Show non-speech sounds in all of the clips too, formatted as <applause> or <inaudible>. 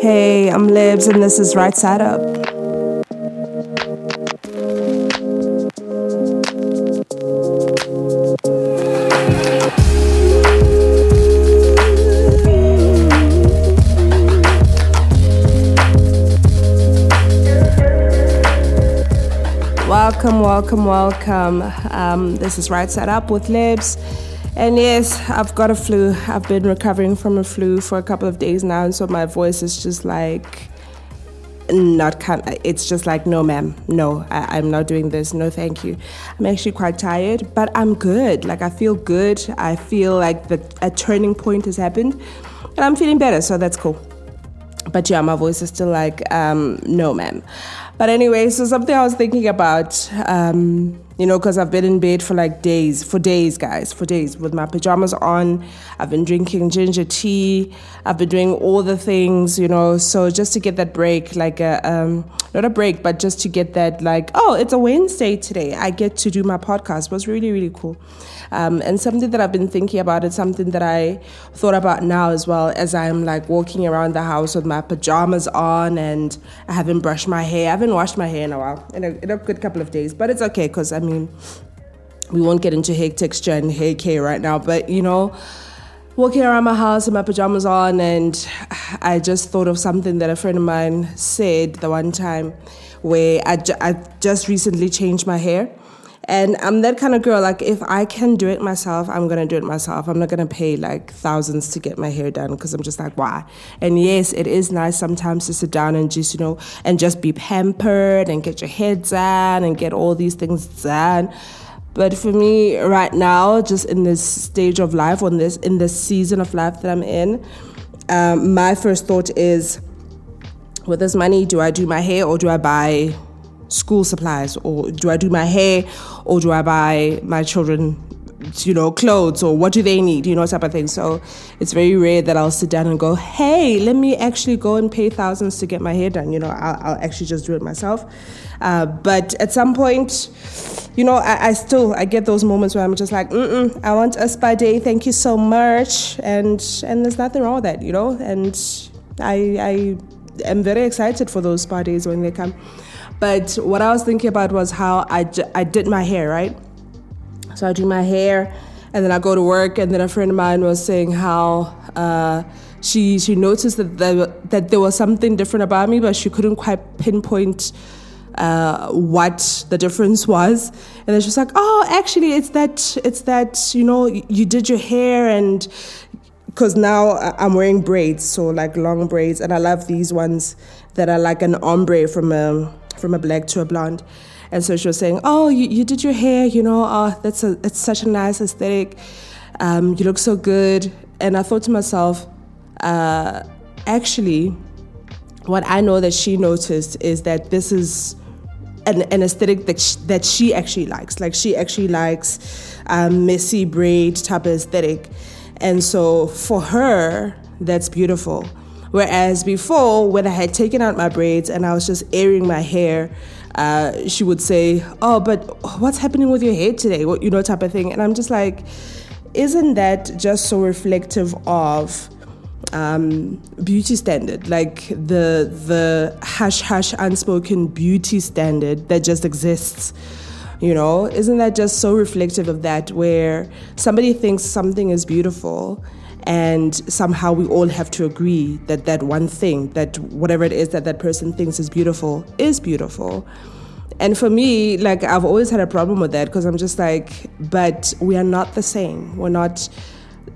Hey, I'm Libs, and this is Right Side Up. Welcome, welcome, welcome. Um, this is Right Side Up with Libs. And yes, I've got a flu. I've been recovering from a flu for a couple of days now, and so my voice is just like not kind it's just like no ma'am no I, i'm not doing this. No thank you. I'm actually quite tired but i'm good. Like i feel good. I feel like the, a turning point has happened and i'm feeling better so that's cool. But yeah my voice is still like um, no ma'am. But anyway so something i was thinking about um, you know, because I've been in bed for like days, for days, guys, for days with my pajamas on. I've been drinking ginger tea. I've been doing all the things, you know. So just to get that break, like a, um, not a break, but just to get that, like, oh, it's a Wednesday today. I get to do my podcast was really, really cool. Um, and something that I've been thinking about is something that I thought about now as well as I'm like walking around the house with my pajamas on and I haven't brushed my hair. I haven't washed my hair in a while, in a, in a good couple of days, but it's okay because I mean, we won't get into hair texture and hair care right now, but you know, walking around my house with my pajamas on, and I just thought of something that a friend of mine said the one time where I, ju- I just recently changed my hair. And I'm that kind of girl, like, if I can do it myself, I'm gonna do it myself. I'm not gonna pay like thousands to get my hair done because I'm just like, why? And yes, it is nice sometimes to sit down and just, you know, and just be pampered and get your hair done and get all these things done. But for me, right now, just in this stage of life, on this in this season of life that I'm in, um, my first thought is, with this money, do I do my hair or do I buy school supplies or do I do my hair or do I buy my children you know clothes or what do they need you know type of thing. So it's very rare that I'll sit down and go hey let me actually go and pay thousands to get my hair done. You know I'll, I'll actually just do it myself. Uh, but at some point you know I, I, still I get those moments where I'm just like Mm-mm, I want a spa day thank you so much. And and there's nothing wrong with that you know? And I I am very excited for those spa days when they come but what I was thinking about was how I, did my hair, right? So I do my hair and then I go to work. And then a friend of mine was saying how uh, she, she noticed that there, that there was something different about me, but she couldn't quite pinpoint uh, what the difference was. And then she was like, "Oh, actually, it's that it's that you know you did your hair and because now I'm wearing braids, so like long braids, and I love these ones that are like an ombre from a from a black to a blonde. And so she was saying, "Oh, you, you did your hair, you know. Oh, that's a it's such a nice aesthetic. Um, you look so good." And I thought to myself, uh, actually, what I know that she noticed is that this is an, an aesthetic that she, that she actually likes. Like she actually likes um, messy braid type of aesthetic, and so for her, that's beautiful. Whereas before, when I had taken out my braids and I was just airing my hair, uh, she would say, "Oh, but what's happening with your hair today?" What you know, type of thing. And I'm just like, isn't that just so reflective of um, beauty standard, like the the hush hush unspoken beauty standard that just exists? You know, isn't that just so reflective of that? Where somebody thinks something is beautiful and somehow we all have to agree that that one thing that whatever it is that that person thinks is beautiful is beautiful. And for me like i've always had a problem with that because i'm just like but we are not the same. We're not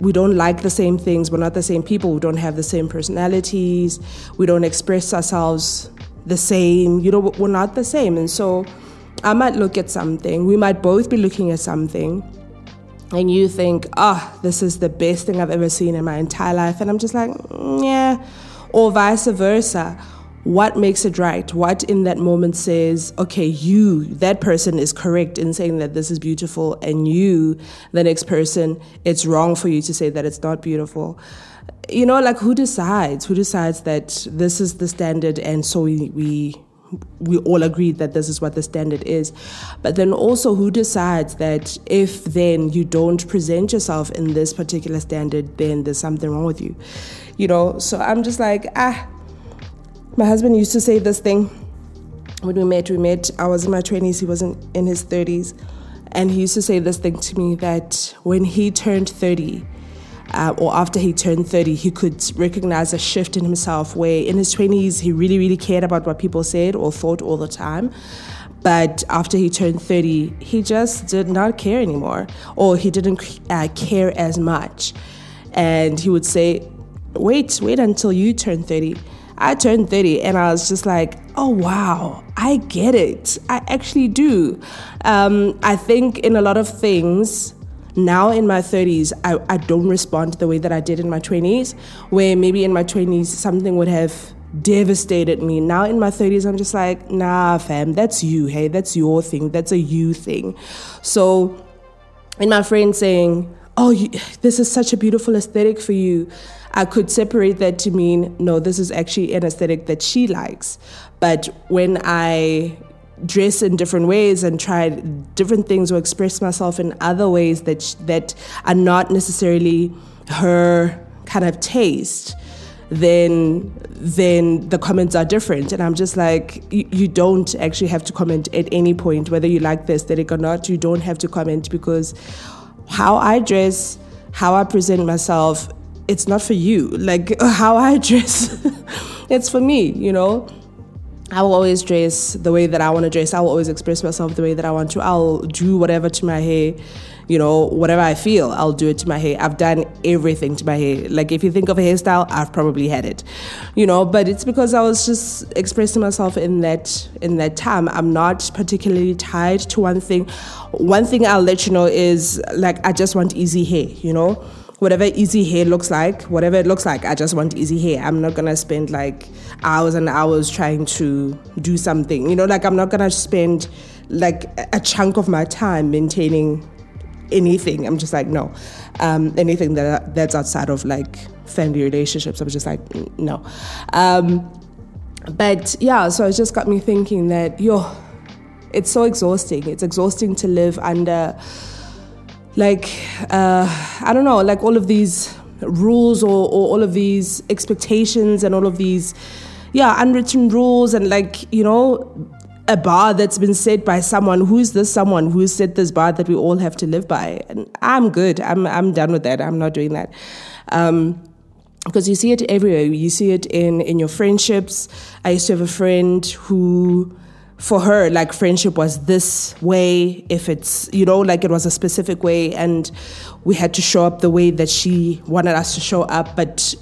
we don't like the same things. We're not the same people. We don't have the same personalities. We don't express ourselves the same. You know we're not the same. And so i might look at something. We might both be looking at something and you think, oh, this is the best thing I've ever seen in my entire life. And I'm just like, mm, yeah. Or vice versa. What makes it right? What in that moment says, okay, you, that person is correct in saying that this is beautiful, and you, the next person, it's wrong for you to say that it's not beautiful. You know, like who decides? Who decides that this is the standard, and so we, we we all agree that this is what the standard is. But then also, who decides that if then you don't present yourself in this particular standard, then there's something wrong with you? You know, so I'm just like, ah, my husband used to say this thing when we met. We met, I was in my 20s, he was in, in his 30s. And he used to say this thing to me that when he turned 30, uh, or after he turned 30, he could recognize a shift in himself where in his 20s, he really, really cared about what people said or thought all the time. But after he turned 30, he just did not care anymore, or he didn't uh, care as much. And he would say, Wait, wait until you turn 30. I turned 30 and I was just like, oh wow, I get it. I actually do. Um, I think in a lot of things, now in my 30s, I, I don't respond the way that I did in my 20s, where maybe in my 20s something would have devastated me. Now in my 30s, I'm just like, nah, fam, that's you. Hey, that's your thing. That's a you thing. So, in my friend saying, oh, you, this is such a beautiful aesthetic for you, I could separate that to mean, no, this is actually an aesthetic that she likes. But when I dress in different ways and try different things or express myself in other ways that that are not necessarily her kind of taste then then the comments are different. And i'm just like you, you, don't actually have to comment at any point whether you like the aesthetic or not. You don't have to comment because how i dress how i present myself it's not for you. Like <laughs> how i dress <laughs> it's for me you know I will always dress the way that I want to dress. I will always express myself the way that I want to. I'll do whatever to my hair, you know, whatever I feel, I'll do it to my hair. I've done everything to my hair. Like if you think of a hairstyle, I've probably had it, you know. But it's because I was just expressing myself in that in that time. I'm not particularly tied to one thing. One thing I'll let you know is like I just want easy hair, you know whatever easy hair looks like, whatever it looks like, I just want easy hair. I'm not gonna spend like hours and hours trying to do something. You know, like I'm not gonna spend like a chunk of my time maintaining anything. I'm just like, no. Um, anything that that's outside of like family relationships, I'm just like, no. Um, but yeah, so it just got me thinking that, yo, it's so exhausting. It's exhausting to live under like uh, I don't know, like all of these rules or, or all of these expectations and all of these yeah unwritten rules and like you know a bar that's been set by someone. Who's this someone who set this bar that we all have to live by? And i'm good. I'm i'm done with that. I'm not doing that. Um, because you see it everywhere. You see it in in your friendships. I used to have a friend who for her, like friendship was this way, if it's, you know, like it was a specific way, and we had to show up the way that she wanted us to show up, but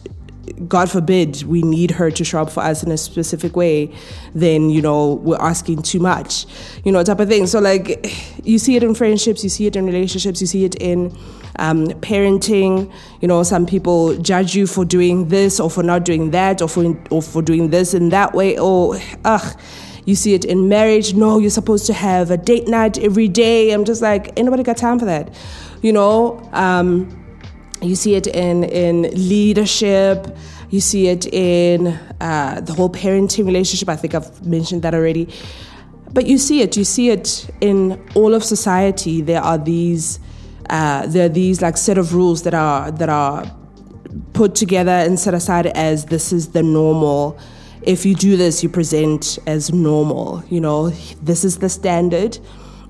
God forbid we need her to show up for us in a specific way, then, you know, we're asking too much, you know, type of thing. So, like, you see it in friendships, you see it in relationships, you see it in um, parenting. You know, some people judge you for doing this or for not doing that or for, or for doing this in that way. Or, ugh you see it in marriage. No, you're supposed to have a date night every day. I'm just like, anybody got time for that? You know, um, you see it in, in leadership. You see it in uh, the whole parenting relationship. I think I've mentioned that already. But you see it. You see it in all of society. There are these, uh, there are these like set of rules that are that are put together and set aside as this is the normal if you do this, you present as normal. You know, this is the standard.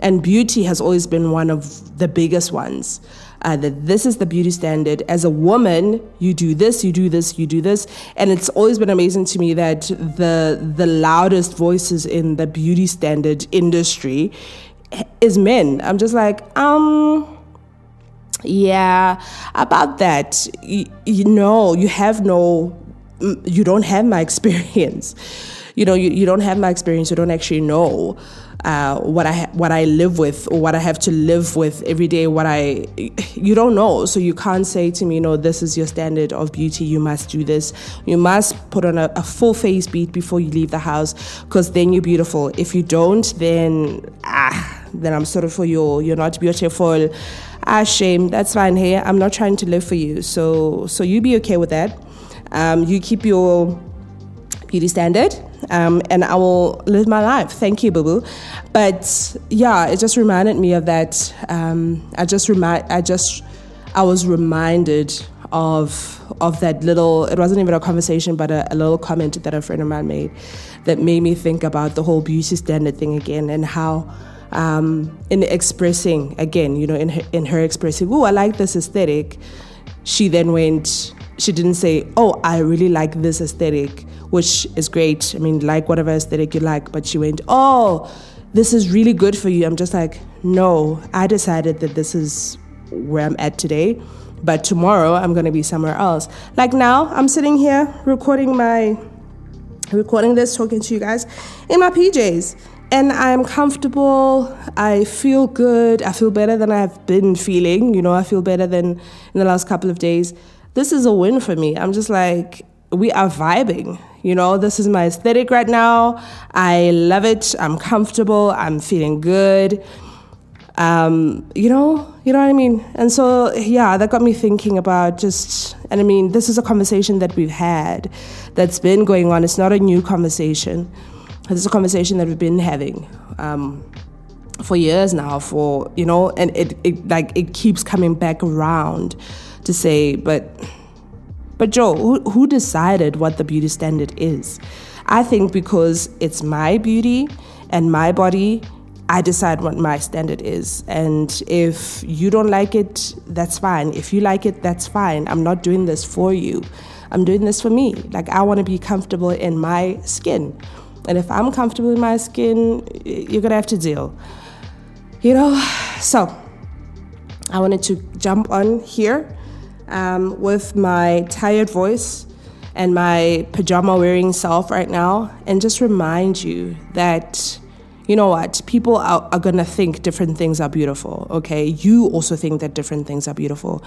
And beauty has always been one of the biggest ones. Uh, that this is the beauty standard. As a woman, you do this, you do this, you do this, and it's always been amazing to me that the the loudest voices in the beauty standard industry is men. I'm just like, um, yeah, about that. You, you know, you have no you don't have my <laughs> experience. You know, you, you don't have my experience. You don't actually know uh, what I what I live with or what I have to live with every day. What I <laughs> you don't know, so you can't say to me, "No, this is your standard of beauty. You must do this. You must put on a, a full face beat before you leave the house, because then you're beautiful. If you don't, then ah, then I'm sorry for you. You're not beautiful. Ah, shame. That's fine. Hey, I'm not trying to live for you. So so you be okay with that." Um, you keep your beauty standard, um, and I will live my life. Thank you, boo boo. But yeah, it just reminded me of that. Um, I just remind, I just, I was reminded of of that little. It wasn't even a conversation, but a, a little comment that a friend of mine made that made me think about the whole beauty standard thing again and how. Um, in expressing again, you know, in her, in her expressing, oh, I like this aesthetic. She then went. She didn't say, oh, I really like this aesthetic, which is great. I mean, like whatever aesthetic you like. But she went, oh, this is really good for you. I'm just like, no, I decided that this is where I'm at today, but tomorrow I'm going to be somewhere else. Like now, I'm sitting here recording my recording this, talking to you guys in my PJs. And I'm comfortable. I feel good. I feel better than I've been feeling. You know, I feel better than in the last couple of days. This is a win for me. I'm just like, we are vibing. You know, this is my aesthetic right now. I love it. I'm comfortable. I'm feeling good. Um, you know, you know what I mean? And so, yeah, that got me thinking about just, and I mean, this is a conversation that we've had that's been going on. It's not a new conversation. This is a conversation that we've been having um, for years now, for, you know, and it, it, like, it keeps coming back around to say, but, but Joe, who, who decided what the beauty standard is? I think because it's my beauty and my body I decide what my standard is. And if you don't like it, that's fine. If you like it, that's fine. I'm not doing this for you. I'm doing this for me. Like, I want to be comfortable in my skin. And if I'm comfortable in my skin, you're going to have to deal. You know? <sighs> So, I wanted to jump on here um, with my tired voice and my pajama wearing self right now and just remind you that you know what? People are, are going to think different things are beautiful, okay? You also think that different things are beautiful.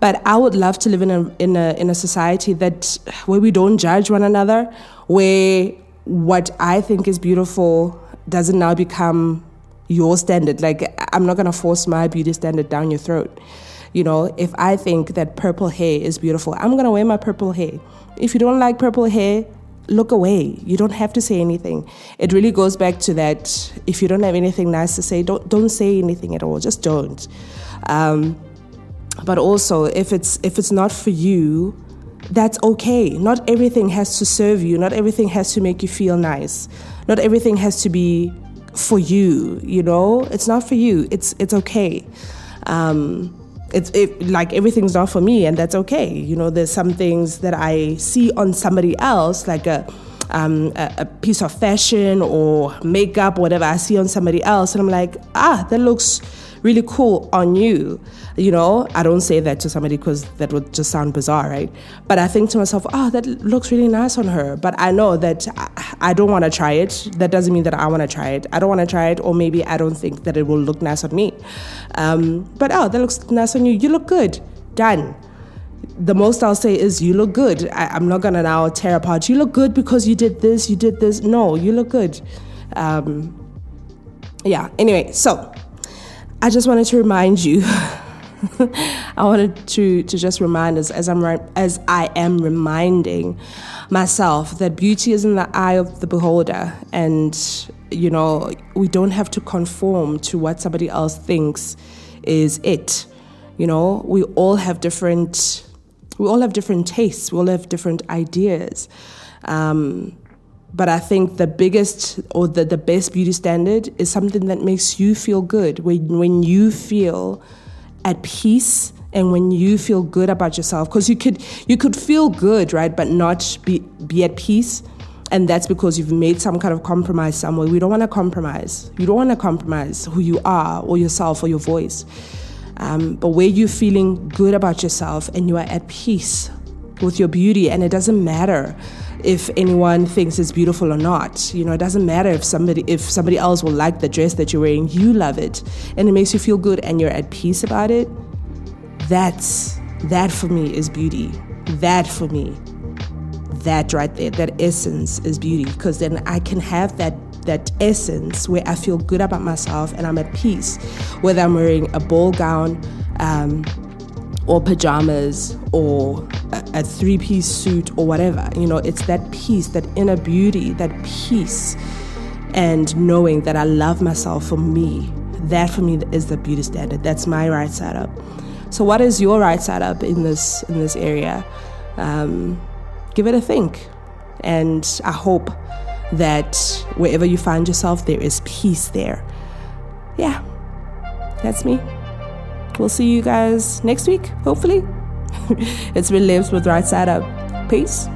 But I would love to live in a, in a, in a society that where we don't judge one another, where what I think is beautiful doesn't now become your standard. Like, I'm not going to force my beauty standard down your throat. You know, if I think that purple hair is beautiful, I'm going to wear my purple hair. If you don't like purple hair, look away. You don't have to say anything. It really goes back to that. If you don't have anything nice to say, don't don't say anything at all. Just don't. Um, but also, if it's if it's not for you, that's okay. Not everything has to serve you. Not everything has to make you feel nice. Not everything has to be for you. You know, it's not for you. It's it's okay. Um, it's it, like everything's not for me, and that's okay. You know, there's some things that I see on somebody else, like a, um, a, a piece of fashion or makeup, whatever I see on somebody else, and I'm like, ah, that looks really cool on you. You know, I don't say that to somebody because that would just sound bizarre, right? But I think to myself, oh, that looks really nice on her. But I know that I, don't want to try it. That doesn't mean that I want to try it. I don't want to try it, or maybe I don't think that it will look nice on me. Um, but oh, that looks nice on you. You look good. Done the most I'll say is you look good. I, am not gonna now tear apart. You look good because you did this, you did this. No, you look good. Um, yeah. Anyway, so I just wanted to remind you. <laughs> I wanted to, to just remind us, as I'm as I am reminding myself, that beauty is in the eye of the beholder, and you know we don't have to conform to what somebody else thinks is it. You know, we all have different, we all have different tastes. We all have different ideas. Um, but I think the biggest or the, the best beauty standard is something that makes you feel good. When, when you feel at peace and when you feel good about yourself. Because you could you could feel good, right, but not be, be at peace. And that's because you've made some kind of compromise somewhere. We don't want to compromise. You don't want to compromise who you are or yourself or your voice. Um, but where you're feeling good about yourself and you are at peace with your beauty, and it doesn't matter if anyone thinks it's beautiful or not. You know, it doesn't matter if somebody if somebody else will like the dress that you're wearing, you love it and it makes you feel good and you're at peace about it. That's that for me is beauty. That for me. That right there, that essence is beauty because then I can have that that essence where I feel good about myself and I'm at peace, whether I'm wearing a ball gown, um, or pajamas or a, a three piece suit or whatever. You know, it's that peace, that inner beauty, that peace, and knowing that I love myself for me. That for me is the beauty standard. That's my right side up. So, what is your right side up in this in this area? Um, give it a think, and I hope that wherever you find yourself, there is peace there. Yeah, that's me. We'll see you guys next week, hopefully. <laughs> it's been Libs with Right Side Up. Peace.